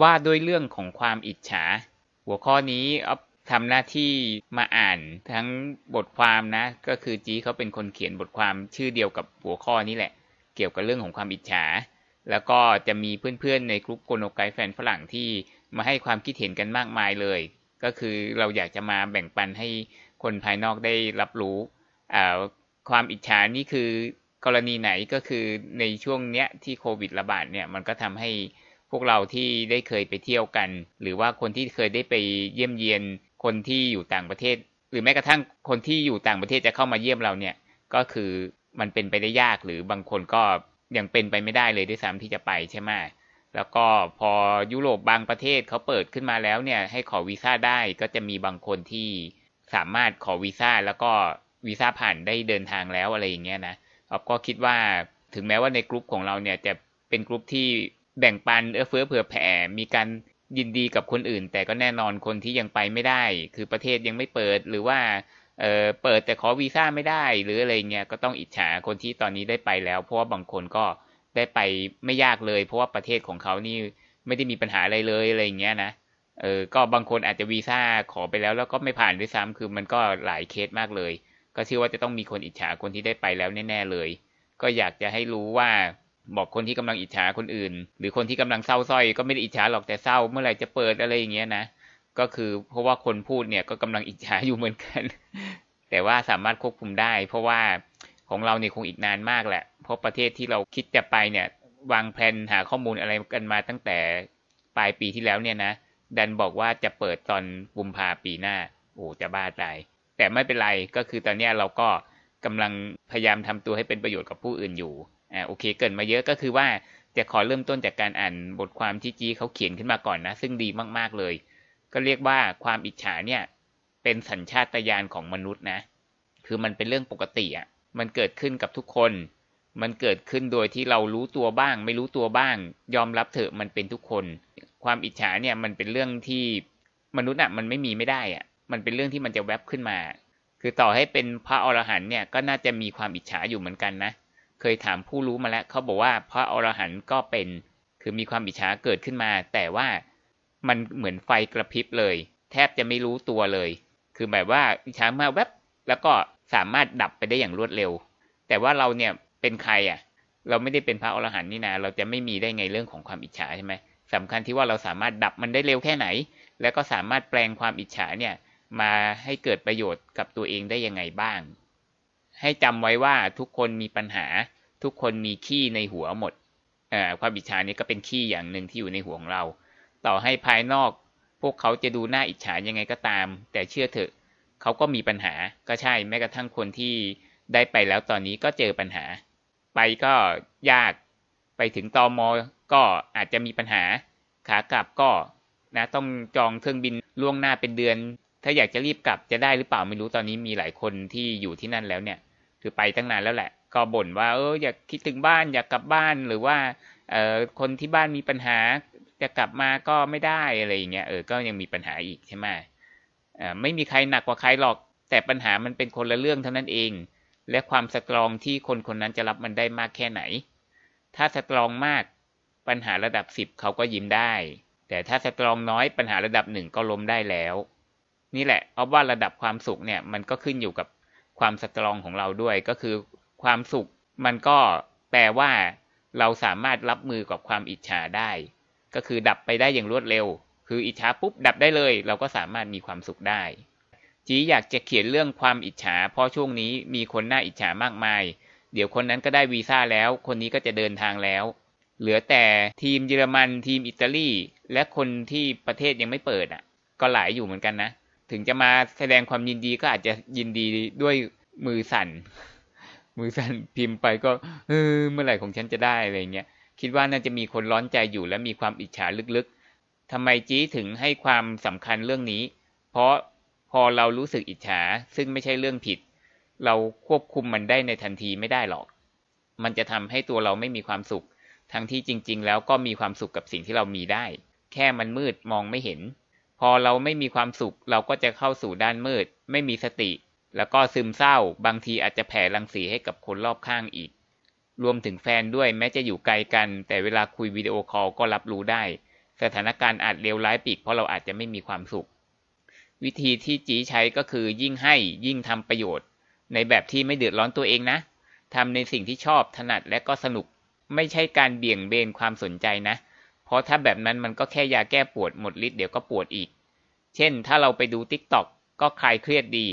ว่าด้วยเรื่องของความอิจฉา หัวข้อนี้ออฟทำหน้าที่มาอ่านทั้งบทความนะ ก็คือจีเขาเป็นคนเขียนบทความชื่อเดียวกับหัวข้อนี้แหละ เกี่ยวกับเรื่องของความอิจฉา แล้วก็จะมีเพื่อนๆในกลุ่มโกโนไกแฟนฝรั่งที่มาให้ความคิดเห็นกันมากมายเลย ก็คือเราอยากจะมาแบ่งปันให้คนภายนอกได้รับรู้ความอิจฉานี่คือกรณีไหนก็คือในช่วงเนี้ยที่โควิดระบาดเนี่ยมันก็ทำให้ พวกเราที่ได้เคยไปเที่ยวกัน หรือว่าคนที่เคยได้ไปเยี่ยมเยียนคนที่อยู่ต่างประเทศ หรือแม้กระทั่งคนที่อยู่ต่างประเทศจะเข้ามาเยี่ยมเราเนี่ยก็คือมันเป็นไปได้ยากหรือบางคนก็ยังเป็นไปไม่ได้เลยด้วยซ้ำที่จะไปใช่ไหมแล้วก็พอยุโรปบางประเทศเขาเปิดขึ้นมาแล้วเนี่ยให้ขอวีซ่าได้ก็จะมีบางคนที่สามารถขอวีซ่าแล้วก็วีซ่าผ่านได้เดินทางแล้วอะไรอย่างเงี้ยนะออฟก็คิดว่าถึงแม้ว่าในกลุ่มของเราเนี่ยจะเป็นกลุ่มที่ แบ่งปันเอื้อเฟื้อเผื่อแผ่ มีการยินดีกับคนอื่น แต่ก็แน่นอนคนที่ยังไปไม่ได้ คือประเทศยังไม่เปิดหรือว่าเออเปิดแต่ขอวีซ่าไม่ได้หรืออะไรเงี้ยก็ต้องอิจฉาคนที่ตอนนี้ได้ไปแล้ว เพราะว่าบางคนก็ได้ไปไม่ยากเลย เพราะว่าประเทศของเขานี่ไม่ได้มีปัญหาอะไรเลยอะไรเงี้ยนะเออก็บางคนอาจจะวีซ่าขอไปแล้วแล้วก็ไม่ผ่านด้วยซ้ำคือมันก็หลายเคสมากเลย ก็เชื่อว่าจะต้องมีคนอิจฉาคนที่ได้ไปแล้วแน่ ๆเลย ก็อยากจะให้รู้ว่า บอกคนที่กำลังอิจฉาคนอื่น หรือคนที่กำลังเศร้าส้อยก็ไม่ได้อิจฉาหรอกแต่เศร้าเมื่อไหร่จะเปิดอะไรอย่างเงี้ยนะก็คือเพราะว่าคนพูดเนี่ยก็กำลังอิจฉาอยู่เหมือนกัน แต่ว่าสามารถควบคุมได้ เพราะว่าของเราเนี่ยคงอีกนานมากแหละ เพราะประเทศที่เราคิดจะไปเนี่ยวางแผนหาข้อมูลอะไรกันมาตั้งแต่ปลายปีที่แล้วเนี่ยนะดันบอกว่าจะเปิดตอนกุมภาปีหน้าโอ้จะบ้าตายแต่ไม่เป็นไรก็คือตอนนี้เราก็กำลังพยายามทำตัวให้เป็นประโยชน์กับผู้อื่นอยู่ อ่าโอเคเกินมาเยอะก็คือว่าจะขอเริ่มต้นจากการอ่านบทความที่จีเขาเขียนขึ้นมาก่อนนะ ซึ่งดีมากๆเลย ก็เรียกว่าความอิจฉาเนี่ยเป็นสัญชาตญาณของมนุษย์นะ คือมันเป็นเรื่องปกติอะมันเกิดขึ้นกับทุกคน มันเกิดขึ้นโดยที่เรารู้ตัวบ้าง ไม่รู้ตัวบ้าง ยอมรับเถอะมันเป็นทุกคน ความอิจฉาเนี่ยมันเป็นเรื่องที่มนุษย์อะมันไม่มีไม่ได้อะมันเป็นเรื่องที่มันจะแวบขึ้นมา คือต่อให้เป็นพระอรหันต์เนี่ยก็น่าจะมีความอิจฉาอยู่เหมือนกันนะ เคยถามผู้รู้มาแล้วเขาบอกว่าพระอรหันต์ก็เป็น คือมีความอิจฉาเกิดขึ้นมา แต่ว่ามันเหมือนไฟกระพริบเลย แทบจะไม่รู้ตัวเลย คือแบบว่าอิจฉามาแวบแล้วก็สามารถดับไปได้อย่างรวดเร็ว แต่ว่าเราเนี่ยเป็นใครอะ เราไม่ได้เป็นพระอรหันต์นี่นะเราจะไม่มีได้ไงเรื่องของความอิจฉาใช่ไหมสำคัญที่ว่าเราสามารถดับมันได้เร็วแค่ไหน แล้วก็สามารถแปลงความอิจฉาเนี่ยมาให้เกิดประโยชน์กับตัวเองได้ยังไงบ้าง ให้จำไว้ว่าทุกคนมีปัญหา ทุกคนมีขี้ในหัวหมดความอิจฉานี้ก็เป็นขี้อย่างหนึ่งที่อยู่ในหัวของเรา ต่อให้ภายนอก พวกเขาจะดูหน่าอิจฉายังไงก็ตาม แต่เชื่อเถอะเขาก็มีปัญหาก็ใช่แม้กระทั่งคนที่ได้ไปแล้วตอนนี้ก็เจอปัญหา ไปก็ยากไปถึงตอมอก็อาจจะมีปัญหา ขากลับก็นะต้องจองเครื่องบินล่วงหน้าเป็นเดือน ถ้าอยากจะรีบกลับจะได้หรือเปล่าไม่รู้ตอนนี้มีหลายคนที่อยู่ที่นั่นแล้วเนี่ย คือไปตั้งนานแล้วแหละ ก็บ่นว่าเอออยากคิดถึงบ้านอยากกลับบ้านหรือว่าเออคนที่บ้านมีปัญหาจะกลับมาก็ไม่ได้อะไรอย่างเงี้ยเออก็ยังมีปัญหาอีกใช่ไหมอ่าไม่มีใครหนักกว่าใครหรอก แต่ปัญหามันเป็นคนละเรื่องเท่านั้นเอง และความสตรองที่คนคนนั้นจะรับมันได้มากแค่ไหน ถ้าสตรองมากปัญหาระดับสิบเขาก็ยิ้มได้ แต่ถ้าสตรองน้อยปัญหาระดับหนึ่งก็ล้มได้แล้ว นี่แหละเอาว่าระดับความสุขเนี่ยมันก็ขึ้นอยู่กับ ความสตรองของเราด้วย ก็คือความสุขมันก็แปลว่า เราสามารถรับมือกับความอิจฉาได้ ก็คือดับไปได้อย่างรวดเร็ว คืออิจฉาปุ๊บดับได้เลย เราก็สามารถมีความสุขได้จีอยากจะเขียนเรื่องความอิจฉา เพราะช่วงนี้มีคนน่าอิจฉามากมาย เดี๋ยวคนนั้นก็ได้วีซ่าแล้ว คนนี้ก็จะเดินทางแล้ว เหลือแต่ทีมเยอรมันทีมอิตาลีและคนที่ประเทศยังไม่เปิดอะ ก็หลายอยู่เหมือนกันนะ ถึงจะมาแสดงความยินดีก็อาจจะยินดีด้วยมือสั่น มือสั่นพิมพ์ไปก็เออเมื่อไหร่ของฉันจะได้อะไรเงี้ยคิดว่าน่าจะมีคนร้อนใจอยู่และมีความอิจฉาลึกๆทำไมจี้ถึงให้ความสำคัญเรื่องนี้ เพราะพอเรารู้สึกอิจฉาซึ่งไม่ใช่เรื่องผิด เราควบคุมมันได้ในทันทีไม่ได้หรอก มันจะทำให้ตัวเราไม่มีความสุข ทั้งที่จริง ๆ แล้วก็มีความสุขกับสิ่งที่เรามีได้ แค่มันมืดมองไม่เห็น พอเราไม่มีความสุขเราก็จะเข้าสู่ด้านมืด ไม่มีสติ แล้วก็ซึมเศร้า บางทีอาจจะแผ่รังสีให้กับคนรอบข้างอีก รวมถึงแฟนด้วยแม้จะอยู่ไกลกัน แต่เวลาคุยวิดีโอคอลก็รับรู้ได้ สถานการณ์อาจเลวร้ายปีกเพราะเราอาจจะไม่มีความสุข วิธีที่จีใช้ก็คือยิ่งให้ยิ่งทำประโยชน์ ในแบบที่ไม่เดือดร้อนตัวเองนะทำในสิ่งที่ชอบถนัดและก็สนุก ไม่ใช่การเบี่ยงเบนความสนใจนะ เพราะถ้าแบบนั้นมันก็แค่ยาแก้ปวดหมดฤทธิ์เดี๋ยวก็ปวดอีก เช่น ถ้าเราไปดู TikTok ก็คลายเครียดดี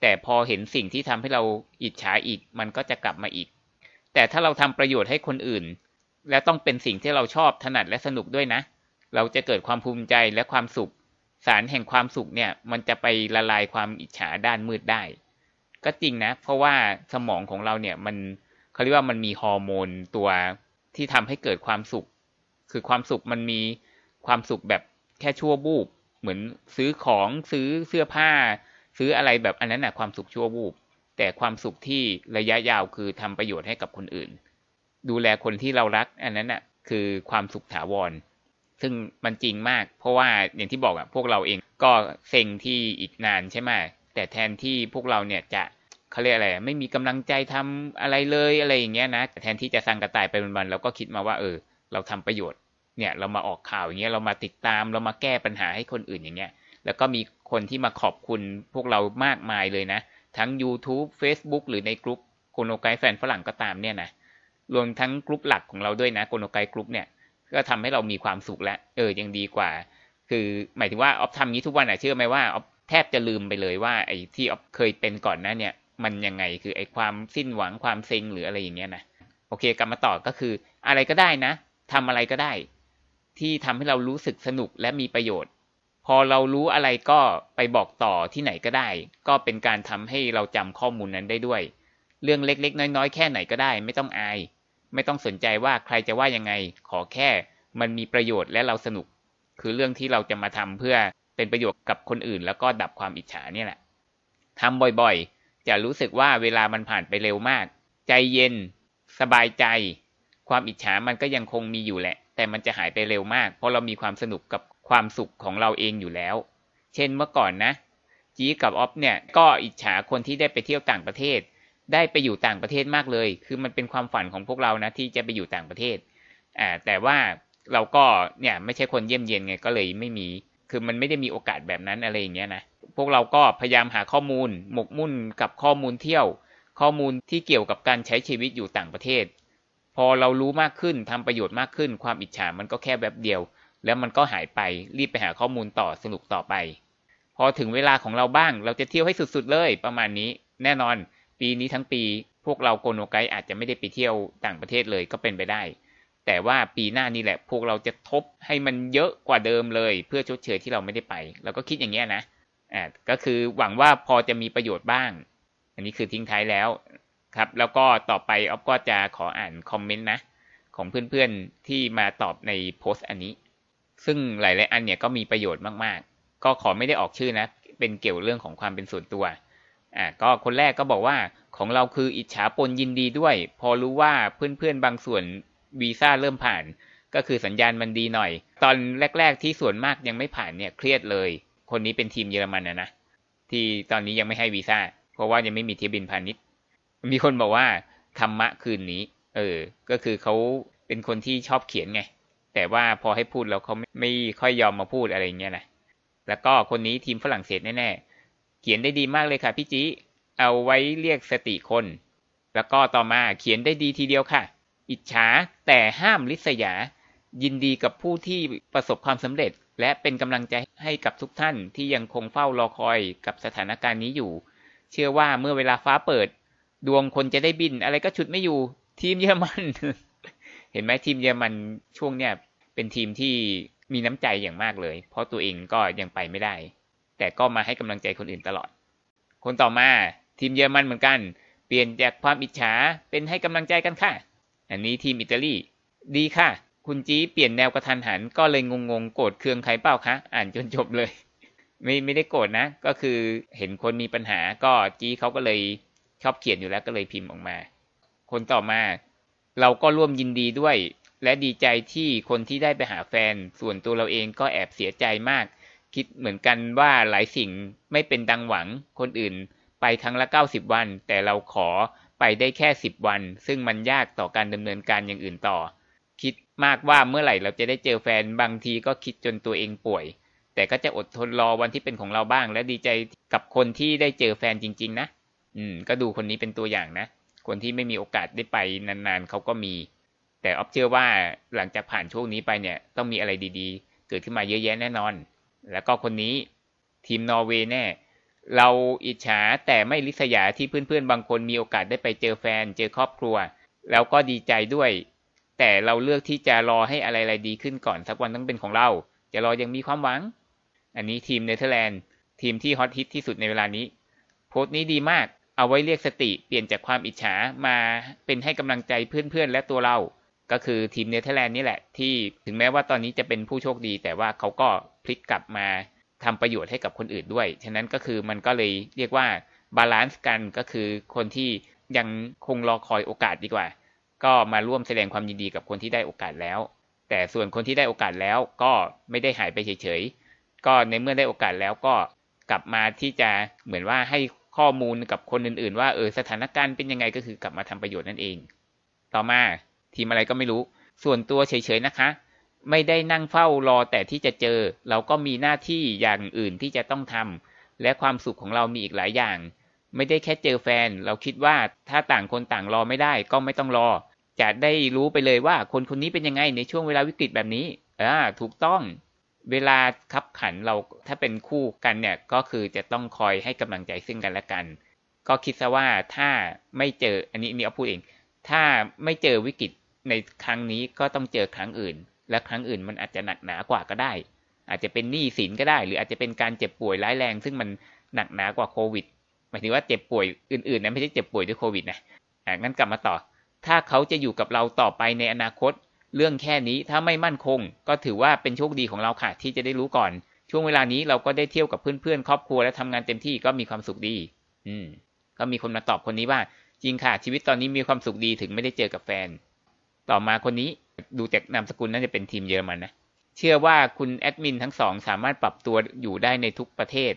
แต่พอเห็นสิ่งที่ทำให้เราอิจฉาอีก มันก็จะกลับมาอีก แต่ถ้าเราทำประโยชน์ให้คนอื่น และต้องเป็นสิ่งที่เราชอบถนัดและสนุกด้วยนะ เราจะเกิดความภูมิใจและความสุข สารแห่งความสุขเนี่ย มันจะไปละลายความอิจฉาด้านมืดได้ ก็จริงนะ เพราะว่าสมองของเราเนี่ยมันเขาเรียกว่ามันมีฮอร์โมนตัวที่ทำให้เกิดความสุข คือความสุขมันมีความสุขแบบแค่ชั่วบูบเหมือนซื้อของซื้อเสื้อผ้า ซื้ออะไรแบบอันนั้นนะความสุขชั่ววูบแต่ความสุขที่ระยะยาวคือทำประโยชน์ให้กับคนอื่น ดูแลคนที่เรารัก อันนั้นน่ะคือความสุขถาวร ซึ่งมันจริงมาก เพราะว่าอย่างที่บอกอะพวกเราเองก็เซ็งที่อีกนานใช่ไหมแต่แทนที่พวกเราเนี่ยจะเขาเรียกอะไร ไม่มีกำลังใจทำอะไรเลยอะไรอย่างเงี้ยนะแแทนที่จะสร้างกระต่ายไปวันๆเราก็คิดมาว่าเออ เราทำประโยชน์ เนี่ยเรามาออกข่าวอย่างเงี้ยเรามาติดตามเรามาแก้ปัญหาให้คนอื่นอย่างเงี้ยแล้วก็มีคนที่มาขอบคุณพวกเรามากมายเลยนะ ทั้ง YouTube Facebook หรือในกลุ่มโกโนไกแฟนฝรั่งก็ตามเนี่ยนะรวมทั้งกลุ่มหลักของเราด้วยนะโกโนไกกลุ่มเนี่ยก็ทำให้เรามีความสุขแล้วเออยังดีกว่า คือหมายถึงว่าออฟทำนี้ทุกวันอะเชื่อไหมว่าออฟแทบจะลืมไปเลยว่าไอ้ที่ออฟเคยเป็นก่อนหน้าเนี่ยมันยังไงคือไอ้ความสิ้นหวังความเซ็งหรืออะไรอย่างเงี้ยนะโอเคกลับมาต่อก็คืออะไรก็ได้นะทำอะไรก็ได้ ที่ทำให้เรารู้สึกสนุกและมีประโยชน์ พอเรารู้อะไรก็ไปบอกต่อที่ไหนก็ได้ ก็เป็นการทำให้เราจำข้อมูลนั้นได้ด้วย เรื่องเล็กๆ น้อยๆ แค่ไหนก็ได้ ไม่ต้องอาย ไม่ต้องสนใจว่าใครจะว่ายังไง ขอแค่มันมีประโยชน์และเราสนุก คือเรื่องที่เราจะมาทำเพื่อเป็นประโยชน์กับคนอื่น แล้วก็ดับความอิจฉาเนี่ยแหละทำบ่อยๆ จะรู้สึกว่าเวลามันผ่านไปเร็วมาก ใจเย็น สบายใจ ความอิจฉามันก็ยังคงมีอยู่แหละ แต่มันจะหายไปเร็วมาก เพราะเรามีความสนุกกับความสุขของเราเองอยู่แล้ว เช่นเมื่อก่อนนะ จีกับออฟเนี่ยก็อิจฉาคนที่ได้ไปเที่ยวต่างประเทศ ได้ไปอยู่ต่างประเทศมากเลย คือมันเป็นความฝันของพวกเรานะที่จะไปอยู่ต่างประเทศอ่าแต่ว่าเราก็เนี่ยไม่ใช่คนเยี่ยมเยียนไงก็เลยไม่มี คือมันไม่ได้มีโอกาสแบบนั้นอะไรอย่างเงี้ยนะพวกเราก็พยายามหาข้อมูล หมกมุ่นกับข้อมูลเที่ยว ข้อมูลที่เกี่ยวกับการใช้ชีวิตอยู่ต่างประเทศ พอเรารู้มากขึ้นทำประโยชน์มากขึ้น ความอิจฉามันก็แค่แบบเดียว แล้วมันก็หายไปรีบไปหาข้อมูลต่อสนุกต่อไป พอถึงเวลาของเราบ้าง เราจะเที่ยวให้สุดๆเลยประมาณนี้ แน่นอน ปีนี้ทั้งปี พวกเราโกโนไกอาจจะไม่ได้ไปเที่ยวต่างประเทศเลยก็เป็นไปได้ แต่ว่าปีหน้านี่แหละพวกเราจะทบให้มันเยอะกว่าเดิมเลย เพื่อชดเชยที่เราไม่ได้ไปเราก็คิดอย่างเงี้ยนะอ่าก็คือหวังว่าพอจะมีประโยชน์บ้าง อันนี้คือทิ้งท้ายแล้ว ครับ แล้วก็ต่อไปออฟก็จะขออ่านคอมเมนต์นะ ของเพื่อนๆที่มาตอบในโพสต์อันนี้ ซึ่งหลายๆอันเนี่ยก็มีประโยชน์มากๆ ก็ขอไม่ได้ออกชื่อนะ เป็นเกี่ยวเรื่องของความเป็นส่วนตัวอ่าก็คนแรกก็บอกว่าของเราคืออิจฉาปนยินดีด้วย พอรู้ว่าเพื่อนๆบางส่วนวีซ่าเริ่มผ่าน ก็คือสัญญาณมันดีหน่อย ตอนแรก ๆ ที่ส่วนมากยังไม่ผ่านเนี่ยเครียดเลย คนนี้เป็นทีมเยอรมันนะนะที่ตอนนี้ยังไม่ให้วีซ่าเพราะว่ายังไม่มีเที่ยวบินพาณิชย์ มีคนบอกว่าธรรมะคืนนี้ เออ ก็คือเขาเป็นคนที่ชอบเขียนไง แต่ว่าพอให้พูดแล้วเขาไม่ไม่ค่อยยอมมาพูดอะไรเงี้ยนะ แล้วก็คนนี้ทีมฝรั่งเศสแน่ๆ เขียนได้ดีมากเลยค่ะพี่จีเอาไว้เรียกสติคน แล้วก็ต่อมาเขียนได้ดีทีเดียวค่ะ อิจฉาแต่ห้ามลิษยา ยินดีกับผู้ที่ประสบความสำเร็จ และเป็นกำลังใจให้กับทุกท่านที่ยังคงเฝ้ารอคอยกับสถานการณ์นี้อยู่ เชื่อว่าเมื่อเวลาฟ้าเปิด ดวงคนจะได้บิน อะไรก็ฉุดไม่อยู่ ทีมเยอรมัน เห็นไหมทีมเยอรมันช่วงเนี้ยเป็นทีมที่มีน้ำใจอย่างมากเลย เพราะตัวเองก็ยังไปไม่ได้ แต่ก็มาให้กำลังใจคนอื่นตลอด คนต่อมาทีมเยอรมันเหมือนกัน เปลี่ยนจากความอิจฉาเป็นให้กำลังใจกันค่ะ อันนี้ทีมอิตาลีดีค่ะ คุณจีเปลี่ยนแนวกระทันหัน ก็เลยงงๆโกรธเคืองใครเปล่าคะอ่านจนจบเลย ไม่ไม่ได้โกรธนะ ก็คือเห็นคนมีปัญหาก็จีเขาก็เลย ชอบเขียนอยู่แล้วก็เลยพิมพ์ออกมา คนต่อมา เราก็ร่วมยินดีด้วย และดีใจที่คนที่ได้ไปหาแฟน ส่วนตัวเราเองก็แอบเสียใจมาก คิดเหมือนกันว่าหลายสิ่งไม่เป็นดังหวัง คนอื่นไปครั้งละ 90 วัน แต่เราขอไปได้แค่ 10 วัน ซึ่งมันยากต่อการดำเนินการอย่างอื่นต่อ คิดมากว่าเมื่อไหร่เราจะได้เจอแฟนบางทีก็คิดจนตัวเองป่วย แต่ก็จะอดทนรอวันที่เป็นของเราบ้าง และดีใจกับคนที่ได้เจอแฟนจริง ๆ นะ อืม ก็ดูคนนี้เป็นตัวอย่างนะ คนที่ไม่มีโอกาสได้ไปนานๆเขาก็มี แต่ออฟเชื่อว่าหลังจากผ่านช่วงนี้ไปเนี่ย ต้องมีอะไรดีๆ เกิดขึ้นมาเยอะแยะแน่นอน แล้วก็คนนี้ทีมนอร์เวย์แน่เราอิจฉาแต่ไม่ริษยาที่เพื่อนๆ บางคนมีโอกาสได้ไปเจอแฟน เจอครอบครัว แล้วก็ดีใจด้วย แต่เราเลือกที่จะรอให้อะไรๆดีขึ้นก่อนสักวันต้องเป็นของเรา จะรอยังมีความหวัง อันนี้ทีมเนเธอร์แลนด์ทีมที่ฮอตฮิตที่สุดในเวลานี้ โพสต์นี้ดีมาก เอาไว้เรียกสติเปลี่ยนจากความอิจฉามาเป็นให้กำลังใจเพื่อนๆและตัวเรา ก็คือทีมเนเธอร์แลนด์นี่แหละ ที่ถึงแม้ว่าตอนนี้จะเป็นผู้โชคดี แต่ว่าเขาก็พลิกกลับมาทำประโยชน์ให้กับคนอื่นด้วย ฉะนั้นก็คือมันก็เลยเรียกว่าbalance กันก็คือคนที่ยังคงรอคอยโอกาสดีกว่า ก็มาร่วมแสดงความยินดีกับคนที่ได้โอกาสแล้ว แต่ส่วนคนที่ได้โอกาสแล้วก็ไม่ได้หายไปเฉยๆ ก็ในเมื่อได้โอกาสแล้วก็กลับมาที่จะเหมือนว่าให้ ข้อมูลกับคนอื่นๆ ว่าเออสถานการณ์เป็นยังไงก็คือกลับมาทำประโยชน์นั่นเอง ต่อมาทีมอะไรก็ไม่รู้ ส่วนตัวเฉยๆนะคะ ไม่ได้นั่งเฝ้ารอแต่ที่จะเจอ เราก็มีหน้าที่อย่างอื่นที่จะต้องทำและความสุขของเรามีอีกหลายอย่าง ไม่ได้แค่เจอแฟน เราคิดว่าถ้าต่างคนต่างรอไม่ได้ก็ไม่ต้องรอ จะได้รู้ไปเลยว่าคนคนนี้เป็นยังไงในช่วงเวลาวิกฤตแบบนี้อ่าถูกต้อง เวลาคับขันเราถ้าเป็นคู่กันเนี่ยก็คือจะต้องคอยให้กำลังใจซึ่งกันและกัน ก็คิดซะว่าถ้าไม่เจออันนี้นี่เอาพูดเอง ถ้าไม่เจอวิกฤตในครั้งนี้ก็ต้องเจอครั้งอื่น และครั้งอื่นมันอาจจะหนักหนากว่าก็ได้ อาจจะเป็นหนี้สินก็ได้ หรืออาจจะเป็นการเจ็บป่วยร้ายแรง ซึ่งมันหนักหนากว่าโควิดหมายถึงว่าเจ็บป่วยอื่นๆนะไม่ใช่เจ็บป่วยด้วยโควิดนะอ่างั้นกลับมาต่อ ถ้าเขาจะอยู่กับเราต่อไปในอนาคต เรื่องแค่นี้ถ้าไม่มั่นคง ก็ถือว่าเป็นโชคดีของเราค่ะ ที่จะได้รู้ก่อน ช่วงเวลานี้เราก็ได้เที่ยวกับเพื่อนๆครอบครัวและทำงานเต็มที่ก็มีความสุขดี อืม ก็มีคนมาตอบคนนี้ว่า จริงค่ะ ชีวิตตอนนี้มีความสุขดีถึงไม่ได้เจอกับแฟน ต่อมาคนนี้ดูจากนามสกุลน่าจะเป็นทีมเยอรมันนะเชื่อว่าคุณแอดมินทั้งสองสามารถปรับตัวอยู่ได้ในทุกประเทศ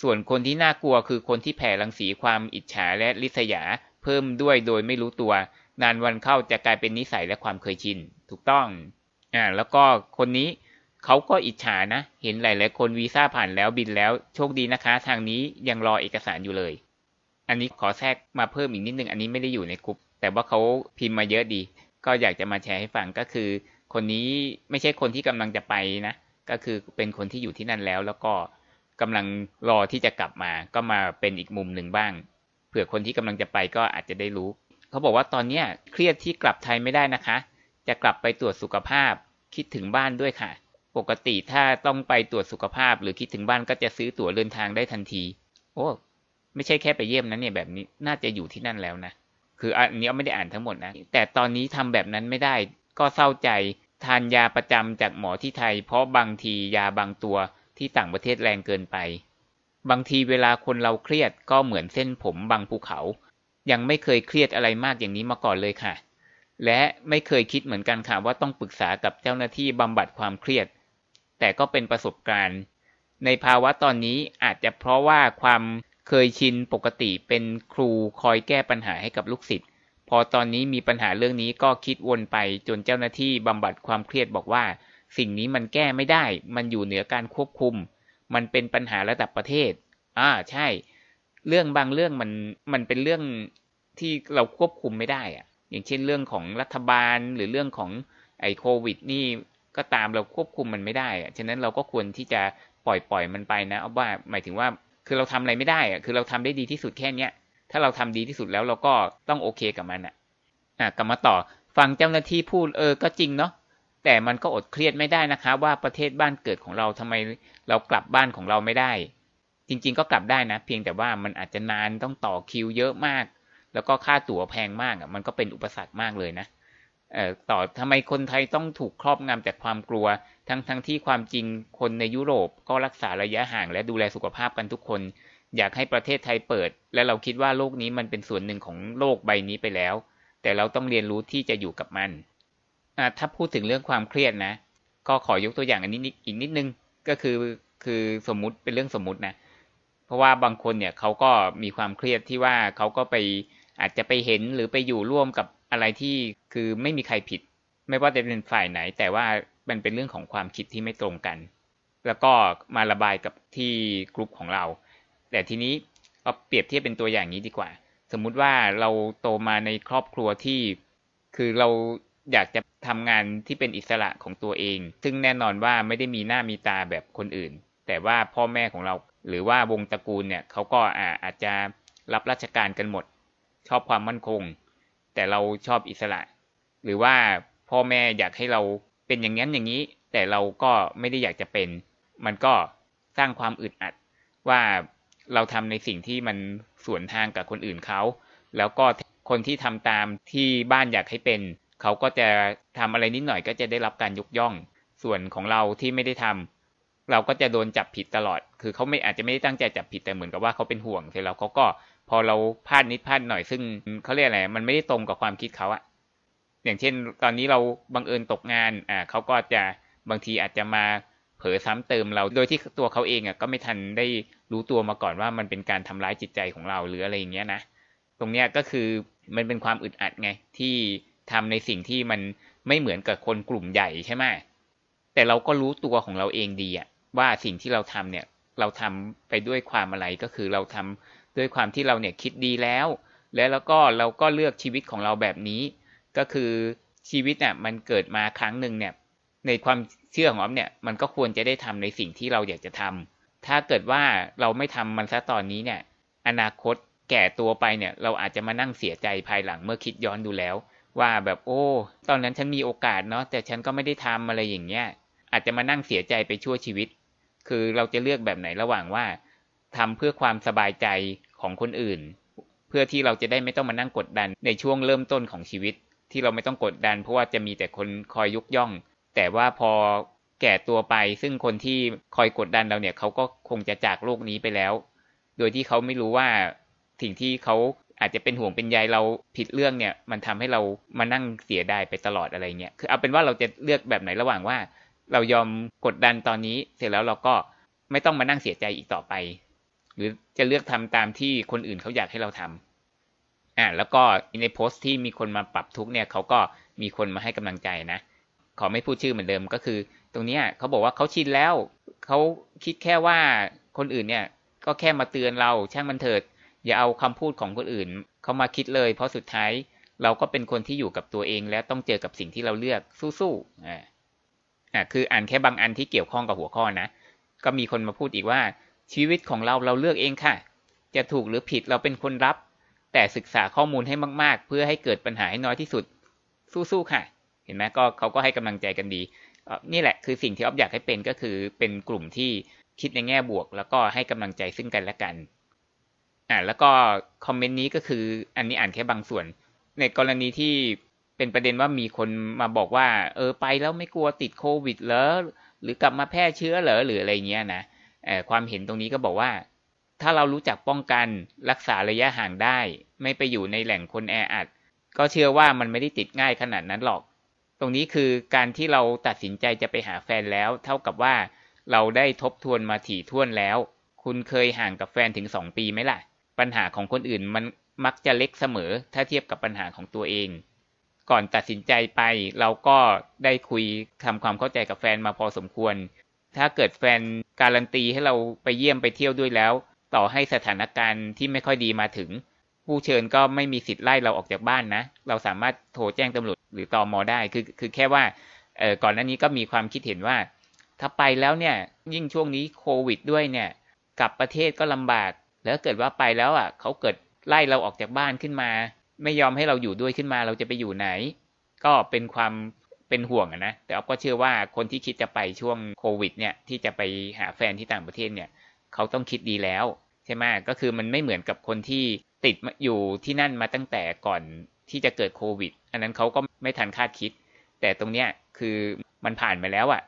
ส่วนคนที่น่ากลัวคือคนที่แผ่รังสีความอิจฉาและริษยา เพิ่มด้วยโดยไม่รู้ตัว นานวันเข้าจะกลายเป็นนิสัยและความเคยชิน ถูกต้องอ่าแล้วก็คนนี้เขาก็อิจฉานะ เห็นหลายๆคนวีซ่าผ่านแล้วบินแล้ว โชคดีนะคะ ทางนี้ยังรอเอกสารอยู่เลย อันนี้ขอแทรกมาเพิ่มอีกนิดนึง อันนี้ไม่ได้อยู่ในกลุ่มแต่ว่าเขาพิมพ์มาเยอะดี ก็อยากจะมาแชร์ให้ฟังก็คือ คนนี้ไม่ใช่คนที่กำลังจะไปนะ ก็คือเป็นคนที่อยู่ที่นั่นแล้ว แล้วก็กำลังรอที่จะกลับมา ก็มาเป็นอีกมุมหนึ่งบ้าง เผื่อคนที่กำลังจะไปก็อาจจะได้รู้ เขาบอกว่าตอนเนี้ยเครียดที่กลับไทยไม่ได้นะคะ จะกลับไปตรวจสุขภาพ คิดถึงบ้านด้วยค่ะ ปกติถ้าต้องไปตรวจสุขภาพ หรือคิดถึงบ้านก็จะซื้อตั๋วเดินทางได้ทันที โอ้ ไม่ใช่แค่ไปเยี่ยมนะเนี่ยแบบนี้น่าจะอยู่ที่นั่นแล้วนะ คืออันนี้ไม่ได้อ่านทั้งหมดนะ แต่ตอนนี้ทำแบบนั้นไม่ได้ ก็เศร้าใจทานยาประจำจากหมอที่ไทย เพราะบางทียาบางตัวที่ต่างประเทศแรงเกินไป บางทีเวลาคนเราเครียดก็เหมือนเส้นผมบางภูเขา ยังไม่เคยเครียดอะไรมากอย่างนี้มาก่อนเลยค่ะ และไม่เคยคิดเหมือนกันค่ะว่าต้องปรึกษากับเจ้าหน้าที่บำบัดความเครียด แต่ก็เป็นประสบการณ์ ในภาวะตอนนี้อาจจะเพราะว่าความเคยชินปกติเป็นครูคอยแก้ปัญหาให้กับลูกศิษย์พอตอนนี้มีปัญหาเรื่องนี้ก็คิดวนไปจนเจ้าหน้าที่บำบัดความเครียดบอกว่า สิ่งนี้มันแก้ไม่ได้ มันอยู่เหนือการควบคุม มันเป็นปัญหาระดับประเทศอ่าใช่ เรื่องบางเรื่องมันมันเป็นเรื่องที่เราควบคุมไม่ได้อะอย่างเช่นเรื่องของรัฐบาลหรือเรื่องของไอ้โควิด นี่ก็ตามเราควบคุมมันไม่ได้อะฉะนั้นเราก็ควรที่จะปล่อยปล่อยมันไปนะเอาว่าหมายถึงว่าคือเราทำอะไรไม่ได้อะคือเราทำได้ดีที่สุดแค่เนี้ยถ้าเราทำดีที่สุดแล้วเราก็ต้องโอเคกับมันอะอะกลับมาต่อฟังเจ้าหน้าที่พูดเออก็จริงเนาะแต่มันก็อดเครียดไม่ได้นะคะ ว่าประเทศบ้านเกิดของเราทำไมเรากลับบ้านของเราไม่ได้ จริงๆก็กลับได้นะ เพียงแต่ว่ามันอาจจะนานต้องต่อคิวเยอะมาก แล้วก็ค่าตั๋วแพงมากอะมันก็เป็นอุปสรรคมากเลยนะเอ่อต่อทำไมคนไทยต้องถูกครอบงำจากความกลัว ทั้งทั้งที่ความจริงคนในยุโรปก็รักษาระยะห่างและดูแลสุขภาพกันทุกคน อยากให้ประเทศไทยเปิด และเราคิดว่าโลกนี้มันเป็นส่วนหนึ่งของโลกใบนี้ไปแล้ว แต่เราต้องเรียนรู้ที่จะอยู่กับมันอ่าถ้าพูดถึงเรื่องความเครียดนะ ก็ขอยกตัวอย่างอันนี้อีกนิดนึงก็คือคือสมมุติเป็นเรื่องสมมุตินะ เพราะว่าบางคนเนี่ยเขาก็มีความเครียดที่ว่าเขาก็ไปอาจจะไปเห็นหรือไปอยู่ร่วมกับอะไรที่คือไม่มีใครผิด ไม่ว่าจะเป็นฝ่ายไหน แต่ว่ามันเป็นเรื่องของความคิดที่ไม่ตรงกัน แล้วก็มาระบายกับที่กลุ่มของเรา แต่ทีนี้เอาเปรียบเทียบเป็นตัวอย่างนี้ดีกว่า สมมุติว่าเราโตมาในครอบครัวที่ คือเราอยากจะทำงานที่เป็นอิสระของตัวเอง ซึ่งแน่นอนว่าไม่ได้มีหน้ามีตาแบบคนอื่น แต่ว่าพ่อแม่ของเรา หรือว่าวงตระกูลเนี่ยเขาก็อาจจะรับราชการกันหมด ชอบความมั่นคง แต่เราชอบอิสระ หรือว่าพ่อแม่อยากให้เราเป็นอย่างนั้นอย่างนี้ แต่เราก็ไม่ได้อยากจะเป็น มันก็สร้างความอึดอัดว่าเราทำในสิ่งที่มันสวนทางกับคนอื่นเขา แล้วก็คนที่ทำตามที่บ้านอยากให้เป็น เขาก็จะทำอะไรนิดหน่อยก็จะได้รับการยกย่อง ส่วนของเราที่ไม่ได้ทำ เราก็จะโดนจับผิดตลอด คือเขาไม่อาจจะไม่ได้ตั้งใจจับผิดแต่เหมือนกับว่าเขาเป็นห่วงเสร็จแล้วเขาก็พอเราพลาดนิดพลาดหน่อยซึ่งเขาเรียกอะไร มันไม่ได้ตรงกับความคิดเขาอะอย่างเช่น ตอนนี้เราบังเอิญตกงาน อ่าเขาก็จะบางทีอาจจะมาเผลอซ้ำเติมเรา โดยที่ตัวเขาเองอะก็ไม่ทันได้รู้ตัวมาก่อนว่ามันเป็นการทำร้ายจิตใจของเราหรืออะไรอย่างเงี้ยนะ ตรงเนี้ยก็คือมันเป็นความอึดอัดไงที่ทำในสิ่งที่มันไม่เหมือนกับคนกลุ่มใหญ่ใช่ไหมแต่เราก็รู้ตัวของเราเองดีอะ ว่าสิ่งที่เราทำเนี่ยเราทำไปด้วยความอะไรก็คือเราทำด้วยความที่เราเนี่ยคิดดีแล้ว แล้วแล้วก็เราก็เลือกชีวิตของเราแบบนี้ ก็คือชีวิตเนี่ยมันเกิดมาครั้งหนึ่งเนี่ยในความเชื่อของอ๊อฟเนี่ยมันก็ควรจะได้ทำในสิ่งที่เราอยากจะทำถ้าเกิดว่าเราไม่ทำมันซะตอนนี้เนี่ยอนาคตแก่ตัวไปเนี่ยเราอาจจะมานั่งเสียใจภายหลังเมื่อคิดย้อนดูแล้ว ว่าแบบโอ้ ตอนนั้นฉันมีโอกาสเนาะแต่ฉันก็ไม่ได้ทำอะไรอย่างเงี้ยอาจจะมานั่งเสียใจไปชั่วชีวิต คือเราจะเลือกแบบไหนระหว่างว่าทำเพื่อความสบายใจของคนอื่น เพื่อที่เราจะได้ไม่ต้องมานั่งกดดันในช่วงเริ่มต้นของชีวิต ที่เราไม่ต้องกดดัน เพราะว่าจะมีแต่คนคอยยุกย่อง แต่ว่าพอแก่ตัวไป ซึ่งคนที่คอยกดดันเราเนี่ยเขาก็คงจะจากโลกนี้ไปแล้ว โดยที่เขาไม่รู้ว่าสิ่งที่เขาอาจจะเป็นห่วงเป็นใยเราผิดเรื่องเนี่ย มันทำให้เรามานั่งเสียได้ไปตลอดอะไรเงี้ยคือเอาเป็นว่าเราจะเลือกแบบไหนระหว่างว่า เรายอมกดดันตอนนี้ เสร็จแล้วเราก็ไม่ต้องมานั่งเสียใจอีกต่อไป หรือจะเลือกทำตามที่คนอื่นเขาอยากให้เราทำอ่าแล้วก็ในโพสต์ที่มีคนมาปรับทุกเนี่ยเขาก็มีคนมาให้กำลังใจนะขอไม่พูดชื่อเหมือนเดิมก็คือ ตรงนี้เขาบอกว่าเขาชินแล้วเขาคิดแค่ว่าคนอื่นเนี่ย ก็แค่มาเตือนเราช่างมันเถิด อย่าเอาคำพูดของคนอื่นเขามาคิดเลย เพราะสุดท้ายเราก็เป็นคนที่อยู่กับตัวเองและต้องเจอกับสิ่งที่เราเลือกสู้ๆอ่า อ่าคืออ่านแค่บางอันที่เกี่ยวข้องกับหัวข้อนะ ก็มีคนมาพูดอีกว่า ชีวิตของเราเราเลือกเองค่ะ จะถูกหรือผิดเราเป็นคนรับ แต่ศึกษาข้อมูลให้มาก ๆ เพื่อให้เกิดปัญหาให้น้อยที่สุด สู้ๆค่ะ เห็นไหมก็เขาก็ให้กำลังใจกันดีนี่แหละคือสิ่งที่อ๊อฟอยากให้เป็นก็คือเป็นกลุ่มที่คิดในแง่บวก แล้วก็ให้กำลังใจซึ่งกันและกันอ่าแล้วก็คอมเมนต์นี้ก็คืออันนี้อ่านแค่บางส่วน ในกรณีที่ เป็นประเด็นว่ามีคนมาบอกว่า เออไปแล้วไม่กลัวติดโควิดเหรอหรือกลับมาแพร่เชื้อเหรอหรืออะไรเงี้ยนะเออความเห็นตรงนี้ก็บอกว่า ถ้าเรารู้จักป้องกันรักษาระยะห่างได้ ไม่ไปอยู่ในแหล่งคนแออัด ก็เชื่อว่ามันไม่ได้ติดง่ายขนาดนั้นหรอก ตรงนี้คือการที่เราตัดสินใจจะไปหาแฟนแล้ว เท่ากับว่าเราได้ทบทวนมาถี่ถ้วนแล้ว คุณเคยห่างกับแฟนถึงสองปีไหมล่ะ ปัญหาของคนอื่นมันมักจะเล็กเสมอ ถ้าเทียบกับปัญหาของตัวเอง ก่อนตัดสินใจไป เราก็ได้คุยทำความเข้าใจกับแฟนมาพอสมควร ถ้าเกิดแฟนการันตีให้เราไปเยี่ยมไปเที่ยวด้วยแล้ว ต่อให้สถานการณ์ที่ไม่ค่อยดีมาถึง ผู้เชิญก็ไม่มีสิทธิ์ไล่เราออกจากบ้านนะ เราสามารถโทรแจ้งตำรวจหรือตอมอได้คือคือแค่ว่าก่อนหน้านี้ก็มีความคิดเห็นว่า ถ้าไปแล้วเนี่ยยิ่งช่วงนี้โควิดด้วยเนี่ยกลับประเทศก็ลำบากแล้วเกิดว่าไปแล้วอะเขาเกิดไล่เราออกจากบ้านขึ้นมา ไม่ยอมให้เราอยู่ด้วยขึ้นมาเราจะไปอยู่ไหน ก็เป็นความเป็นห่วงนะแต่ออฟก็เชื่อว่าคนที่คิดจะไปช่วงโควิด เนี่ย ที่จะไปหาแฟนที่ต่างประเทศเนี่ยเขาต้องคิดดีแล้วใช่ไหมก็คือมันไม่เหมือนกับคนที่ติดอยู่ที่นั่นมาตั้งแต่ก่อนที่จะเกิดโควิด อันนั้นเขาก็ไม่ทันคาดคิด แต่ตรงเนี้ยคือมันผ่านไปแล้วอะ่ะ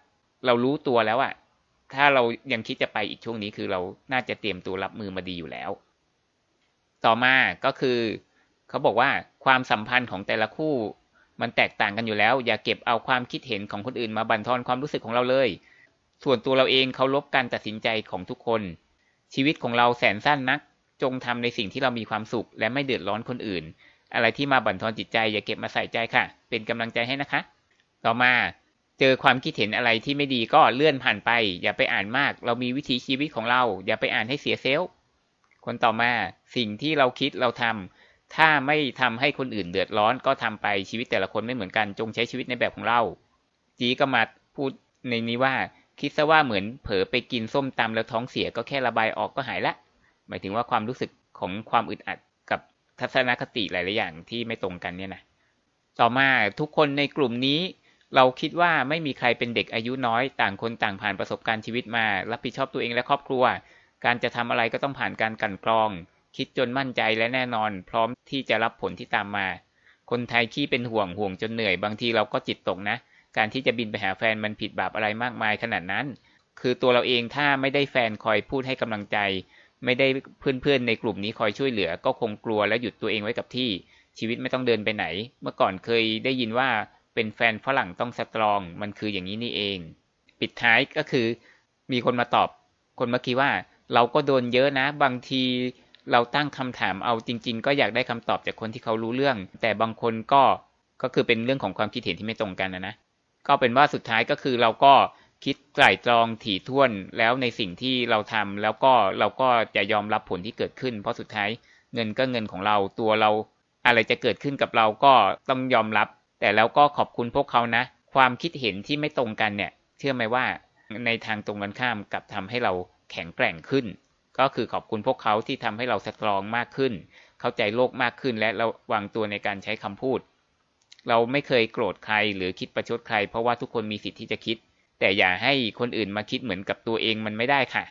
เรารู้ตัวแล้วอะ่ะ ถ้าเรายังคิดจะไปอีกช่วงนี้คือเราน่าจะเตรียมตัวรับมือมาดีอยู่แล้ว ต่อมาก็คือ เขาบอกว่าความสัมพันธ์ของแต่ละคู่ มันแตกต่างกันอยู่แล้ว อย่าเก็บเอาความคิดเห็นของคนอื่นมาบั่นทอนความรู้สึกของเราเลย ส่วนตัวเราเองเคารพการตัดสินใจของทุกคน ชีวิตของเราแสนสั้นนัก จงทำในสิ่งที่เรามีความสุข และไม่เดือดร้อนคนอื่น อะไรที่มาบั่นทอนจิตใจ อย่าเก็บมาใส่ใจค่ะ เป็นกำลังใจให้นะคะ ต่อมาเจอความคิดเห็นอะไรที่ไม่ดีก็เลื่อนผ่านไป อย่าไปอ่านมาก เรามีวิถีชีวิตของเรา อย่าไปอ่านให้เสียเซลล์คนต่อมาสิ่งที่เราคิดเราทำ ถ้าไม่ทำให้คนอื่นเดือดร้อนก็ทำไปชีวิตแต่ละคนไม่เหมือนกันจงใช้ชีวิตในแบบของเรา จีก็มาพูดในนี้ว่า คิดซะว่าเหมือนเผลอไปกินส้มตำแล้วท้องเสียก็แค่ระบายออกก็หายละ หมายถึงว่าความรู้สึกของความอึดอัดกับทัศนคติหลายๆอย่างที่ไม่ตรงกันเนี่ยนะต่อมาทุกคนในกลุ่มนี้ เราคิดว่าไม่มีใครเป็นเด็กอายุน้อย ต่างคนต่างผ่านประสบการณ์ชีวิตมา รับผิดชอบตัวเองและครอบครัว การจะทำอะไรก็ต้องผ่านการกันกรอง คิดจนมั่นใจและแน่นอน พร้อมที่จะรับผลที่ตามมา คนไทยขี้เป็นห่วงห่วงจนเหนื่อย บางทีเราก็จิตตกนะ การที่จะบินไปหาแฟนมันผิดบาปอะไรมากมายขนาดนั้น คือตัวเราเองถ้าไม่ได้แฟนคอยพูดให้กำลังใจ ไม่ได้เพื่อนๆในกลุ่มนี้คอยช่วยเหลือ ก็คงกลัวและหยุดตัวเองไว้กับที่ ชีวิตไม่ต้องเดินไปไหน เมื่อก่อนเคยได้ยินว่าเป็นแฟนฝรั่งต้องสตรอง มันคืออย่างนี้นี่เอง ปิดท้ายก็คือ มีคนมาตอบ คนเมื่อกี้ว่า เราก็โดนเยอะนะ บางที เราตั้งคำถามเอาจริง ๆ ก็อยากได้คำตอบจากคนที่เขารู้เรื่อง แต่บางคนก็ก็คือเป็นเรื่องของความคิดเห็นที่ไม่ตรงกันนะนะก็เป็นว่าสุดท้ายก็คือเราก็คิดไตร่ตรองถี่ถ้วนแล้วในสิ่งที่เราทำแล้วก็เราก็จะยอมรับผลที่เกิดขึ้น เพราะสุดท้ายเงินก็เงินของเราตัวเรา อะไรจะเกิดขึ้นกับเราก็ต้องยอมรับ แต่แล้วก็ขอบคุณพวกเขานะ ความคิดเห็นที่ไม่ตรงกันเนี่ย เชื่อไหมว่าในทางตรงกันข้ามกับทำให้เราแข็งแกร่งขึ้น ก็คือขอบคุณพวกเขาที่ทำให้เราสตรองมากขึ้น เข้าใจโลกมากขึ้นและระวังตัวในการใช้คำพูด เราไม่เคยโกรธใครหรือคิดประชดใคร เพราะว่าทุกคนมีสิทธิ์ที่จะคิด แต่อย่าให้คนอื่นมาคิดเหมือนกับตัวเองมันไม่ได้ค่ะ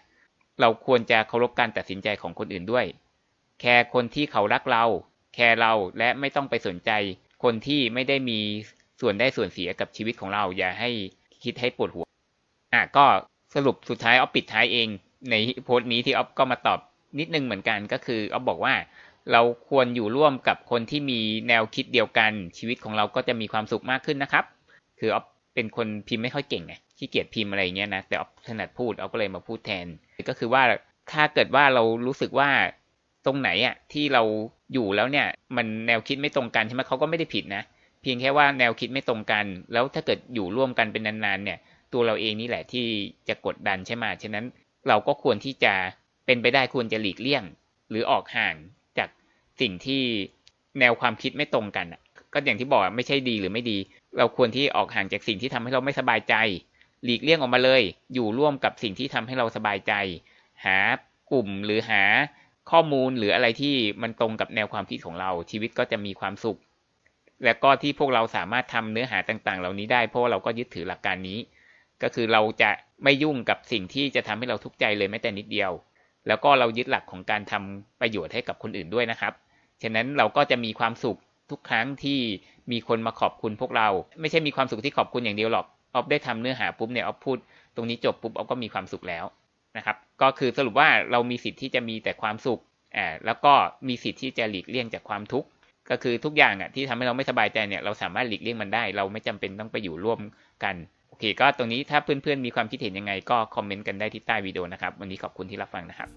เราควรจะเคารพการตัดสินใจของคนอื่นด้วย แคร์คนที่เขารักเรา แคร์เราและไม่ต้องไปสนใจ คนที่ไม่ได้มีส่วนได้ส่วนเสียกับชีวิตของเรา อย่าให้คิดให้ปวดหัวอะก็สรุปสุดท้ายออฟปิดท้ายเอง ในโพสต์นี้ที่ออฟก็มาตอบนิดนึงเหมือนกันก็คือออฟบอกว่าเราควรอยู่ร่วมกับคนที่มีแนวคิดเดียวกันชีวิตของเราก็จะมีความสุขมากขึ้นนะครับ คือออฟเป็นคนพิมพ์ไม่ค่อยเก่งไงขี้เกียจพิมพ์อะไรเงี้ยนะแต่ออฟถนัดพูดออฟก็เลยมาพูดแทน ก็คือว่าถ้าเกิดว่าเรารู้สึกว่าตรงไหนอะที่เราอยู่แล้วเนี่ยมันแนวคิดไม่ตรงกันใช่ไหมเขาก็ไม่ได้ผิดนะเพียงแค่ว่าแนวคิดไม่ตรงกัน แล้วถ้าเกิดอยู่ร่วมกันเป็นนานๆเนี่ยตัวเราเองนี่แหละที่จะกดดันใช่ไหมฉะนั้น เราก็ควรที่จะเป็นไปได้ควรจะหลีกเลี่ยง หรือออกห่างจากสิ่งที่แนวความคิดไม่ตรงกันก็อย่างที่บอกไม่ใช่ดีหรือไม่ดี เราควรที่ออกห่างจากสิ่งที่ทำให้เราไม่สบายใจ หลีกเลี่ยงออกมาเลย อยู่ร่วมกับสิ่งที่ทำให้เราสบายใจ หากลุ่มหรือหาข้อมูลหรืออะไรที่มันตรงกับแนวความคิดของเรา ชีวิตก็จะมีความสุข และก็ที่พวกเราสามารถทำเนื้อหาต่างๆ เหล่านี้ได้เพราะว่าเราก็ยึดถือหลักการนี้ ก็คือเราจะ ไม่ยุ่งกับสิ่งที่จะทำให้เราทุกข์ใจเลยแม้แต่นิดเดียว แล้วก็เรายึดหลักของการทำประโยชน์ให้กับคนอื่นด้วยนะครับ ฉะนั้นเราก็จะมีความสุขทุกครั้งที่มีคนมาขอบคุณพวกเรา ไม่ใช่มีความสุขที่ขอบคุณอย่างเดียวหรอกออฟได้ทำเนื้อหาปุ๊บเนี่ยออฟพูดตรงนี้จบปุ๊บออฟก็มีความสุขแล้วนะครับ ก็คือสรุปว่าเรามีสิทธิ์ที่จะมีแต่ความสุขอ่าแล้วก็มีสิทธิ์ที่จะหลีกเลี่ยงจากความทุกข์ก็คือทุกอย่างอะที่ทำให้เราไม่สบายใจเนี่ยเราสามารถหลีกเลี่ยงมันได้ เราไม่จำเป็นต้องไปอยู่ร่วมกัน เคก็ตรงนี้ถ้าเพื่อนๆมีความคิดเห็นยังไงก็คอมเมนต์กันได้ที่ใต้วิดีโอนะครับ วันนี้ขอบคุณที่รับฟังนะครับ